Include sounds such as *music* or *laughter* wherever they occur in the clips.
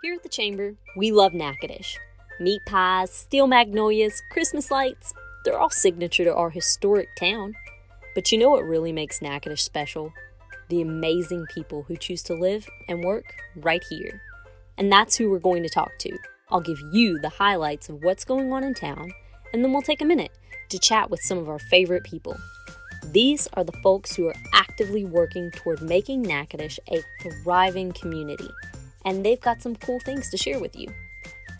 Here at the Chamber, we love Natchitoches. Meat pies, steel magnolias, Christmas lights, they're all signature to our historic town. But you know what really makes Natchitoches special? The amazing people who choose to live and work right here. And that's who we're going to talk to. I'll give you the highlights of what's going on in town, and then we'll take a minute to chat with some of our favorite people. These are the folks who are actively working toward making Natchitoches a thriving community, and they've got some cool things to share with you.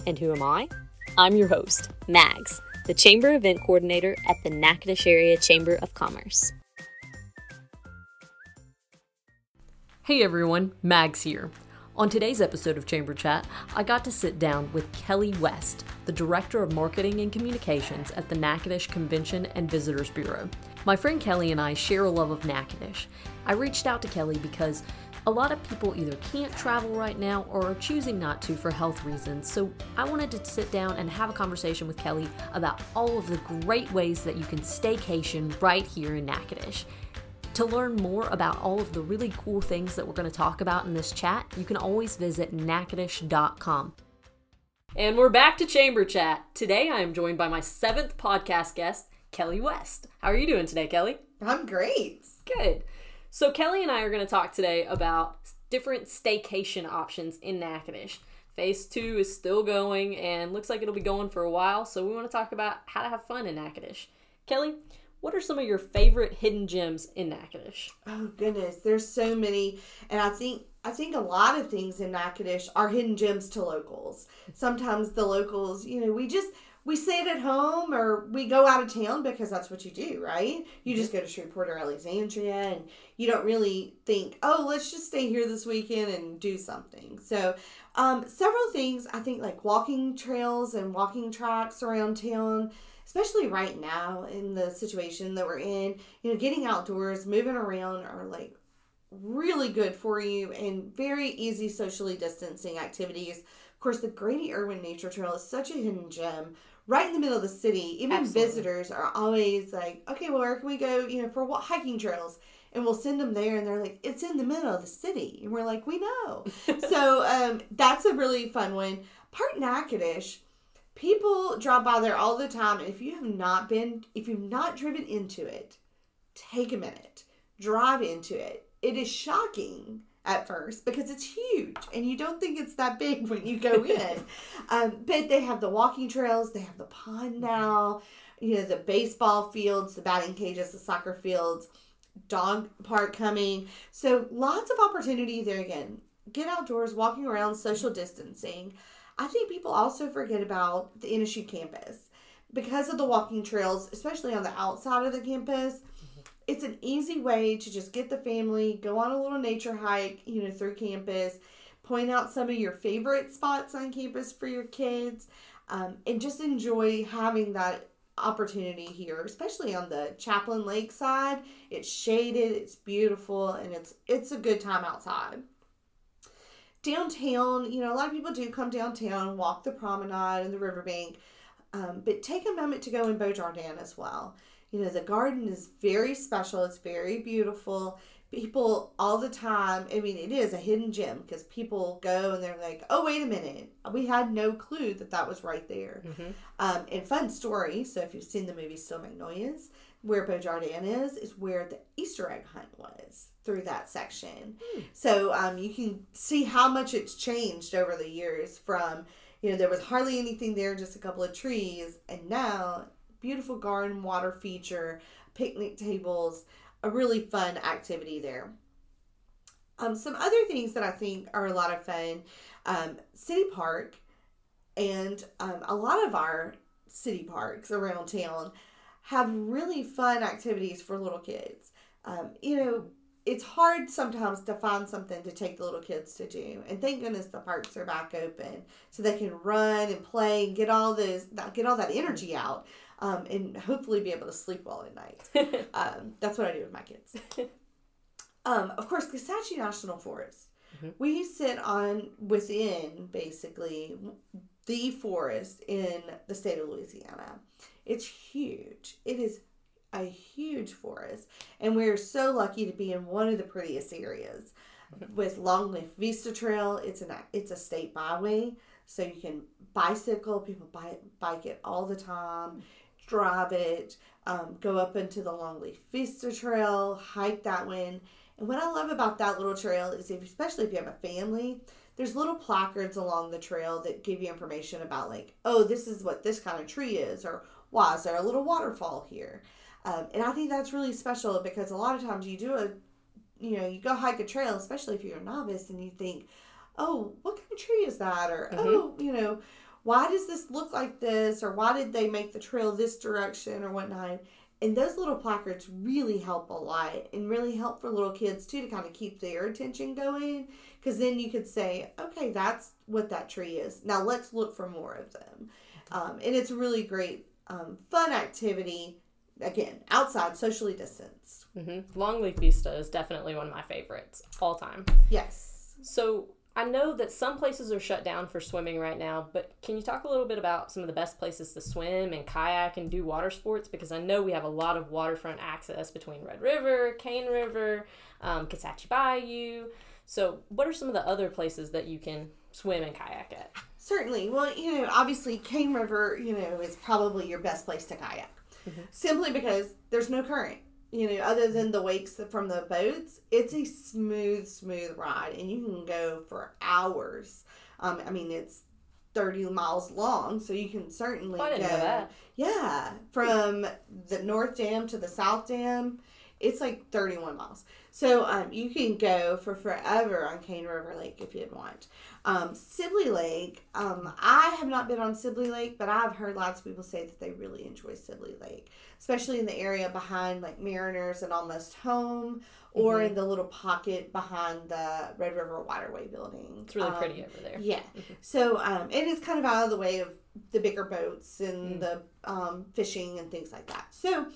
And who am I? I'm your host, Mags, the Chamber Event Coordinator at the Natchitoches Area Chamber of Commerce. Hey everyone, Mags here. On today's episode of Chamber Chat, I got to sit down with Kelly West, the Director of Marketing and Communications at the Natchitoches Convention and Visitors Bureau. My friend Kelly and I share a love of Natchitoches. I reached out to Kelly because a lot of people either can't travel right now or are choosing not to for health reasons, so I wanted to sit down and have a conversation with Kelly about all of the great ways that you can staycation right here in Natchitoches. To learn more about all of the really cool things that we're going to talk about in this chat, you can always visit natchitoches.com. And we're back to Chamber Chat. Today I am joined by my seventh podcast guest, Kelly West. How are you doing today, Kelly? I'm great. Good. So, Kelly and I are going to talk today about different staycation options in Natchitoches. Phase two is still going and looks like it'll be going for a while, so we want to talk about how to have fun in Natchitoches. Kelly, what are some of your favorite hidden gems in Natchitoches? Oh goodness, there's so many, and I think I think a lot of things in Natchitoches are hidden gems to locals. Sometimes the locals, you know, we just we sit at home or we go out of town because that's what you do, right? You just go to Shreveport or Alexandria and you don't really think, oh, let's just stay here this weekend and do something. So, um, several things I think like walking trails and walking tracks around town especially right now in the situation that we're in, you know, getting outdoors, moving around are like really good for you and very easy socially distancing activities. Of course, the Grady Irwin Nature Trail is such a hidden gem right in the middle of the city. Even Absolutely. visitors are always like, okay, well, where can we go, you know, for what hiking trails? And we'll send them there, and they're like, it's in the middle of the city. And we're like, we know. *laughs* so um, that's a really fun one. Part Natchitoches people drive by there all the time and if you have not been if you've not driven into it take a minute drive into it it is shocking at first because it's huge and you don't think it's that big when you go *laughs* in. Um, but they have the walking trails they have the pond now you know the baseball fields the batting cages the soccer fields dog park coming. So lots of opportunity there again. Get outdoors walking around social distancing. I think people also forget about the NSU campus. Because of the walking trails, especially on the outside of the campus. It's an easy way to just get the family, go on a little nature hike, you know, through campus, point out some of your favorite spots on campus for your kids, um, and just enjoy having that opportunity here, especially on the Chaplin Lake side. It's shaded, it's beautiful, and it's it's a good time outside downtown, you know, a lot of people do come downtown, walk the promenade and the riverbank, um, but take a moment to go in Beaujardin as well. You know, the garden is very special, it's very beautiful. People all the time, I mean, it is a hidden gem because people go and they're like, oh, wait a minute, we had no clue that that was right there. Mm-hmm. Um, and fun story so if you've seen the movie Steel Magnolias, where Beaujardin is, is where the Easter egg hunt was through that section. Hmm. So um, you can see how much it's changed over the years from, you know, there was hardly anything there, just a couple of trees, and now beautiful garden water feature, picnic tables, a really fun activity there. Um, some other things that I think are a lot of fun um, City Park and um, a lot of our city parks around town have really fun activities for little kids. Um, you know, it's hard sometimes to find something to take the little kids to do. And thank goodness the parks are back open so they can run and play and get all this get all that energy out. Um, and hopefully be able to sleep well at night. *laughs* um, that's what I do with my kids. *laughs* um, of course, Kisatchie National Forest. Mm-hmm. We sit on within basically the forest in the state of Louisiana. It's huge. It is a huge forest, and we're so lucky to be in one of the prettiest areas. With Longleaf Vista Trail, it's an it's a state byway, so you can bicycle. People bike bike it all the time, drive it, um, go up into the Longleaf Vista Trail, hike that one. And what I love about that little trail is, if especially if you have a family, there's little placards along the trail that give you information about like, oh, this is what this kind of tree is, or why is there a little waterfall here? Um, and I think that's really special because a lot of times you do a, you know, you go hike a trail, especially if you're a novice, and you think, oh, what kind of tree is that? Or, Mhm. oh, you know, why does this look like this? Or why did they make the trail this direction or whatnot? And those little placards really help a lot and really help for little kids too to kind of keep their attention going. Because then you could say, okay, that's what that tree is. Now let's look for more of them. Um, and it's a really great, um, fun activity. Again, outside, socially distanced. hmm Longleaf Vista is definitely one of my favorites all time. Yes. So I know that some places are shut down for swimming right now, but can you talk a little bit about some of the best places to swim and kayak and do water sports? Because I know we have a lot of waterfront access between Red River, Cane River, um, Kisatchie Bayou. So, what are some of the other places that you can swim and kayak at? Certainly. Well, you know, obviously, Cane River, you know, is probably your best place to kayak, simply because there's no current. You know, other than the wakes from the boats, it's a smooth, smooth ride, and you can go for hours. Um, I mean, it's thirty miles long, so you can certainly Oh, I didn't go. know that. Yeah, from the North Dam to the South Dam, it's like 31 miles. So um, you can go for forever on Cane River Lake if you'd want. Um, Sibley Lake, um, I have not been on Sibley Lake, but I've heard lots of people say that they really enjoy Sibley Lake, especially in the area behind like Mariners and Almost Home, or in the little pocket behind the Red River Waterway building. It's really Um, pretty over there. yeah. So, um, it's kind of out of the way of the bigger boats and Mm. the um, fishing and things like that. So,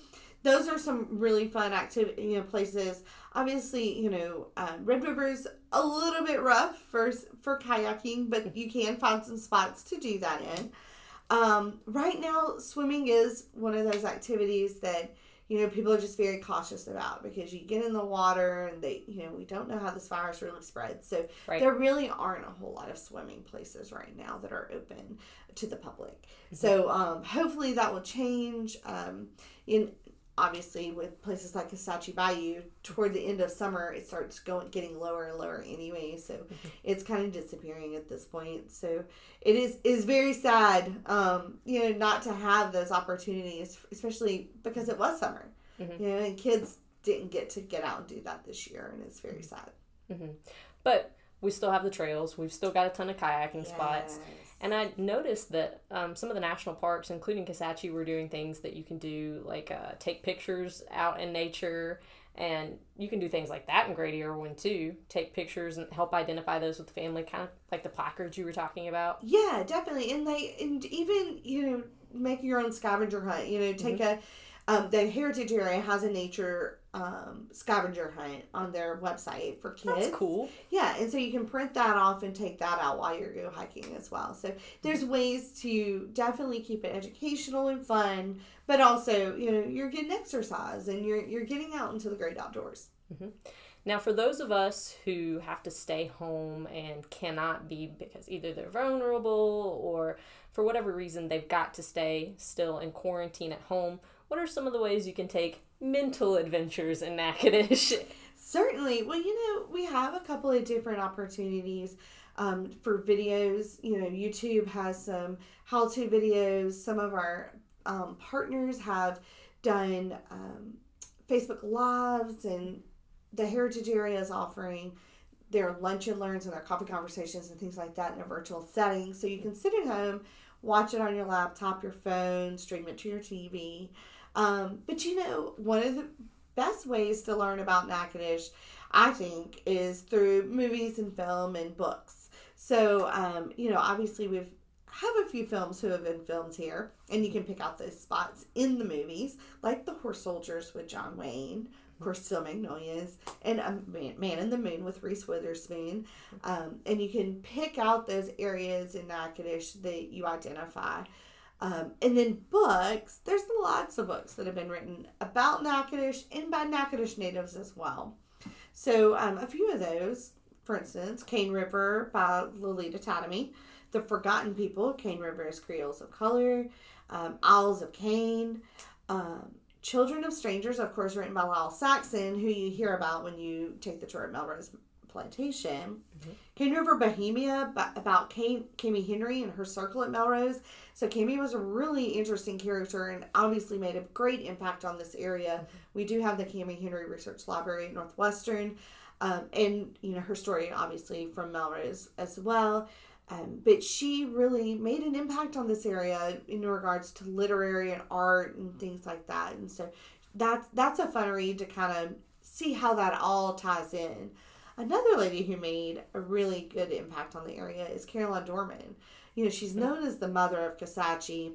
those are some really fun activity, you know, places. Obviously, you know, um, Red River's a little bit rough for for kayaking, but you can find some spots to do that in. Um, right now, swimming is one of those activities that you know people are just very cautious about because you get in the water and they, you know, we don't know how this virus really spreads. So Right. there really aren't a whole lot of swimming places right now that are open to the public. So um, hopefully that will change. Um, in obviously with places like Kisatchie Bayou, toward the end of summer, it starts going getting lower and lower anyway. So it's kind of disappearing at this point. So it is is very sad, um, you know, not to have those opportunities, especially because it was summer, Mhm. you know, and kids didn't get to get out and do that this year, and it's very sad. But we still have the trails. We've still got a ton of kayaking spots. And I noticed that um, some of the national parks, including Kisatchie, were doing things that you can do, like uh, take pictures out in nature. And you can do things like that in Grady Irwin too. Take pictures and help identify those with the family, kind of like the placards you were talking about. Yeah, definitely. And they and even you know make your own scavenger hunt. You know, take a um, the heritage area has a nature um, scavenger hunt on their website for kids. That's cool. Yeah, and so you can print that off and take that out while you're go hiking as well. So there's ways to definitely keep it educational and fun, but also you know you're getting exercise and you're you're getting out into the great outdoors. Now, for those of us who have to stay home and cannot be because either they're vulnerable or for whatever reason they've got to stay still in quarantine at home, what are some of the ways you can take mental adventures in Natchitoches? *laughs* Certainly. Well, you know, we have a couple of different opportunities um, for videos. You know, YouTube has some how to videos. Some of our um, partners have done um, Facebook Lives, and the Heritage Area is offering their lunch and learns and their coffee conversations and things like that in a virtual setting. So you can sit at home, watch it on your laptop, your phone, stream it to your TV. Um, but you know, one of the best ways to learn about Natchitoches, I think, is through movies and film and books. So, um, you know, obviously we've have a few films who have been filmed here, and you can pick out those spots in the movies, like The Horse Soldiers with John Wayne, of course, Steel Magnolias, and um, Man, Man in the Moon with Reese Witherspoon. Um, and you can pick out those areas in Natchitoches that you identify. Um, and then books, there's lots of books that have been written about Natchitoches and by Natchitoches natives as well. So um, a few of those for instance, Cane River by Lalita Tademy, The Forgotten People, Cane River's Creoles of Color, um, Isles of Cane, um, Children of Strangers, of course, written by Lyle Saxon, who you hear about when you take the tour at Melrose Plantation. Mm-hmm. Cane River Bohemia about Kame, Cammie Henry and her circle at Melrose. So Cammie was a really interesting character and obviously made a great impact on this area. Mm-hmm. We do have the Cammie Henry Research Library at Northwestern. Um, and you know her story obviously from Melrose as well. Um, but she really made an impact on this area in regards to literary and art and things like that. And so that's that's a fun read to kind of see how that all ties in. Another lady who made a really good impact on the area is Caroline Dormon. You know, she's known as the mother of Kisatchie,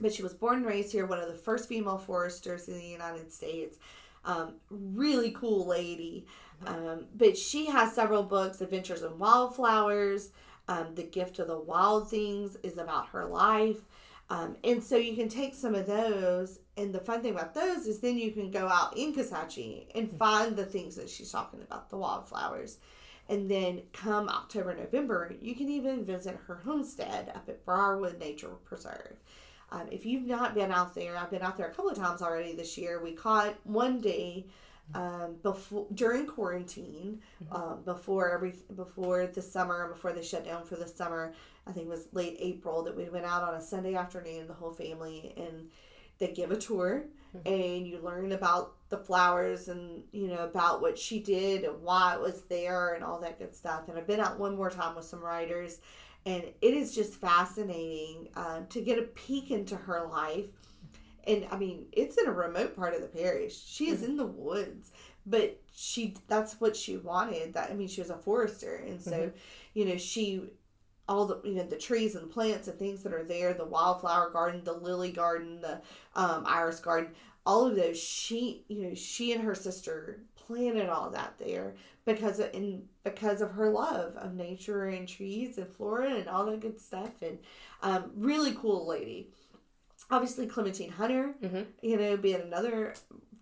but she was born and raised here, one of the first female foresters in the United States. Um, really cool lady. Um, but she has several books Adventures in Wildflowers, um, The Gift of the Wild Things is about her life. Um, and so you can take some of those, and the fun thing about those is then you can go out in Kisatchie and hmm. find the things that she's talking about, the wildflowers. And then come October, November, you can even visit her homestead up at Briarwood Nature Preserve. Um, if you've not been out there, I've been out there a couple of times already this year. We caught one day um, before during quarantine, mm-hmm. um, before every before the summer, before they shut down for the summer. I think it was late April that we went out on a Sunday afternoon, the whole family, and they give a tour, mm-hmm. and you learn about the flowers and you know about what she did and why it was there and all that good stuff. And I've been out one more time with some writers, and it is just fascinating um, to get a peek into her life and I mean, it's in a remote part of the parish. She is mm-hmm. in the woods, but she that's what she wanted. That I mean, she was a forester, and so mm-hmm. you know she all the you know the trees and plants and things that are there, the wildflower garden, the lily garden, the um, iris garden, all of those. She you know she and her sister planted all that there because of, in because of her love of nature and trees and flora and all that good stuff and um, really cool lady obviously Clementine Hunter, mm-hmm. you know, being another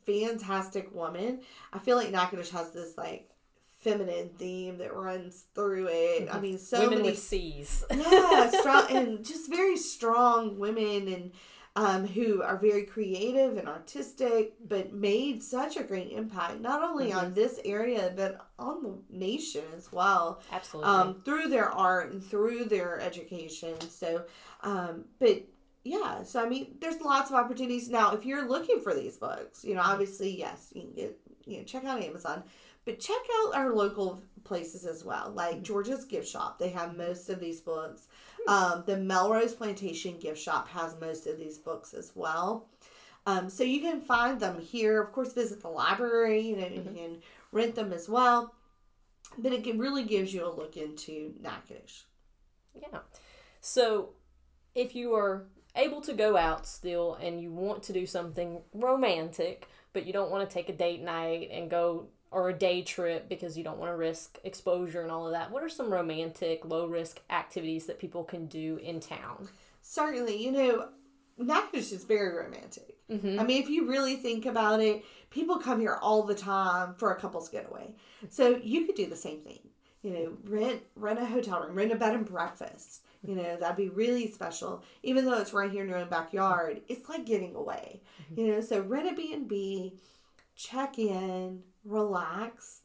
fantastic woman. I feel like Natchitoches has this like feminine theme that runs through it. Mm-hmm. I mean, so women many C's. *laughs* yeah, strong *laughs* and just very strong women and um, who are very creative and artistic, but made such a great impact not only mm-hmm. on this area but on the nation as well. Absolutely. Um, through their art and through their education. So, um, but yeah, so I mean, there's lots of opportunities now. If you're looking for these books, you know, obviously, yes, you can get, you know, check out Amazon, but check out our local places as well, like mm-hmm. Georgia's Gift Shop. They have most of these books. Hmm. Um, the Melrose Plantation Gift Shop has most of these books as well. Um, so you can find them here. Of course, visit the library. You know, mm-hmm. you can rent them as well. But it really gives you a look into Natchitoches. Yeah. So if you are able to go out still and you want to do something romantic, but you don't want to take a date night and go or a day trip because you don't want to risk exposure and all of that, what are some romantic, low risk activities that people can do in town? Certainly, you know, Natchitoches is very romantic. Mm-hmm. I mean, if you really think about it, people come here all the time for a couple's getaway. So you could do the same thing. You know, rent rent a hotel room, rent a bed and breakfast. You know, that'd be really special. Even though it's right here in your own backyard, it's like getting away. Mm-hmm. You know, so rent a B&B, check in, relax,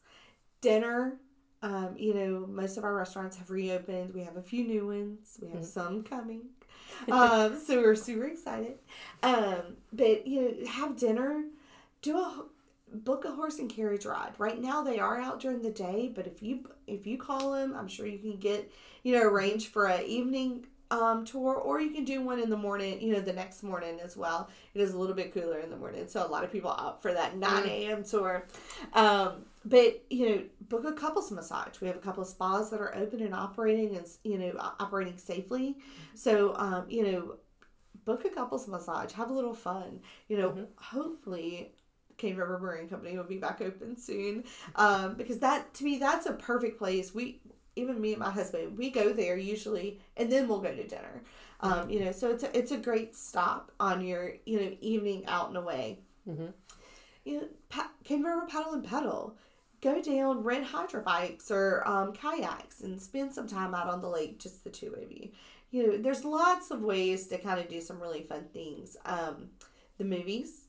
dinner. Um, you know, most of our restaurants have reopened. We have a few new ones. We have mm-hmm. some coming. *laughs* Um, so we're super excited. Um, but you know, have dinner, do a book a horse and carriage ride. Right now they are out during the day, but if you if you call them, I'm sure you can get you know arrange for an evening um, tour, or you can do one in the morning. You know the next morning as well. It is a little bit cooler in the morning, so a lot of people opt for that 9 a.m. Mm. tour. Um, but you know, book a couples massage. We have a couple of spas that are open and operating, and you know operating safely. So um, you know book a couples massage, have a little fun. You know, mm-hmm. hopefully Cane River Brewing Company will be back open soon. Um, because that to me that's a perfect place. We even me and my husband we go there usually, and then we'll go to dinner. Um, you know, so it's a, it's a great stop on your you know evening out and away. Mm-hmm. You know, pa- Cane River Paddle and Pedal. go down, rent hydro bikes or um, kayaks, and spend some time out on the lake, just the two of you. You know, there's lots of ways to kind of do some really fun things. Um, the movies,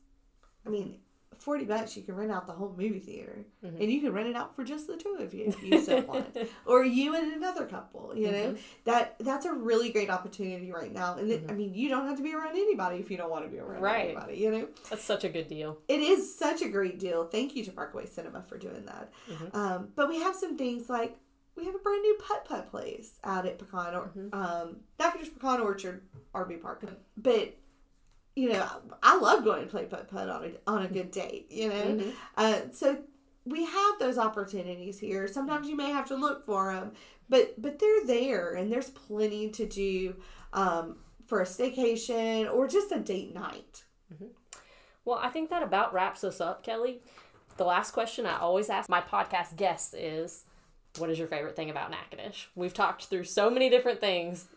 I mean, 40 bucks you can rent out the whole movie theater Mhm. and you can rent it out for just the two of you if you so *laughs* want or you and another couple you know Mhm. that that's a really great opportunity right now and it, Mhm. i mean you don't have to be around anybody if you don't want to be around Right. anybody you know That's such a good deal. it is such a great deal thank you to parkway cinema for doing that Mhm. um, but we have some things like we have a brand new putt putt place out at pecan or Mhm. um Natchitoches pecan orchard rv park but you know i love going to play putt putt on a, on a good date you know Mhm. uh, so we have those opportunities here. Sometimes you may have to look for them, but but they're there, and there's plenty to do um, for a staycation or just a date night. Well, I think that about wraps us up, Kelly. The last question I always ask my podcast guests is what is your favorite thing about Natchitoches? We've talked through so many different things.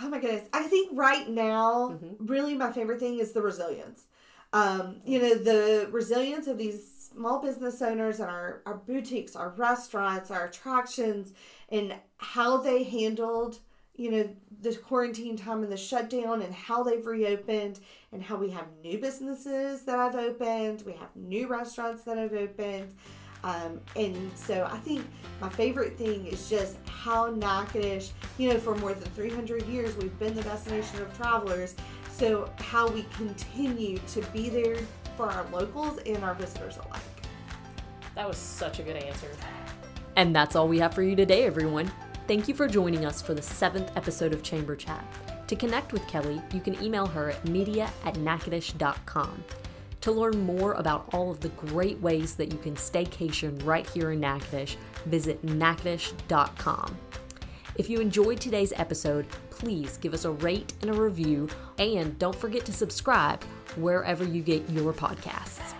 Oh my goodness! I think right now, Mhm. really, my favorite thing is the resilience. Um, you know, the resilience of these small business owners and our, our boutiques, our restaurants, our attractions, and how they handled, you know, the quarantine time and the shutdown and how they've reopened and how we have new businesses that have opened. We have new restaurants that have opened. Um, and so I think my favorite thing is just how Natchitoches, you know, for more than 300 years, we've been the destination of travelers. So how we continue to be there for our locals and our visitors alike. That was such a good answer. And that's all we have for you today, everyone. Thank you for joining us for the seventh episode of Chamber Chat. To connect with Kelly, you can email her at media at natchitoches.com. To learn more about all of the great ways that you can staycation right here in Natchitoches, visit natchitoches.com. If you enjoyed today's episode, please give us a rate and a review, and don't forget to subscribe wherever you get your podcasts.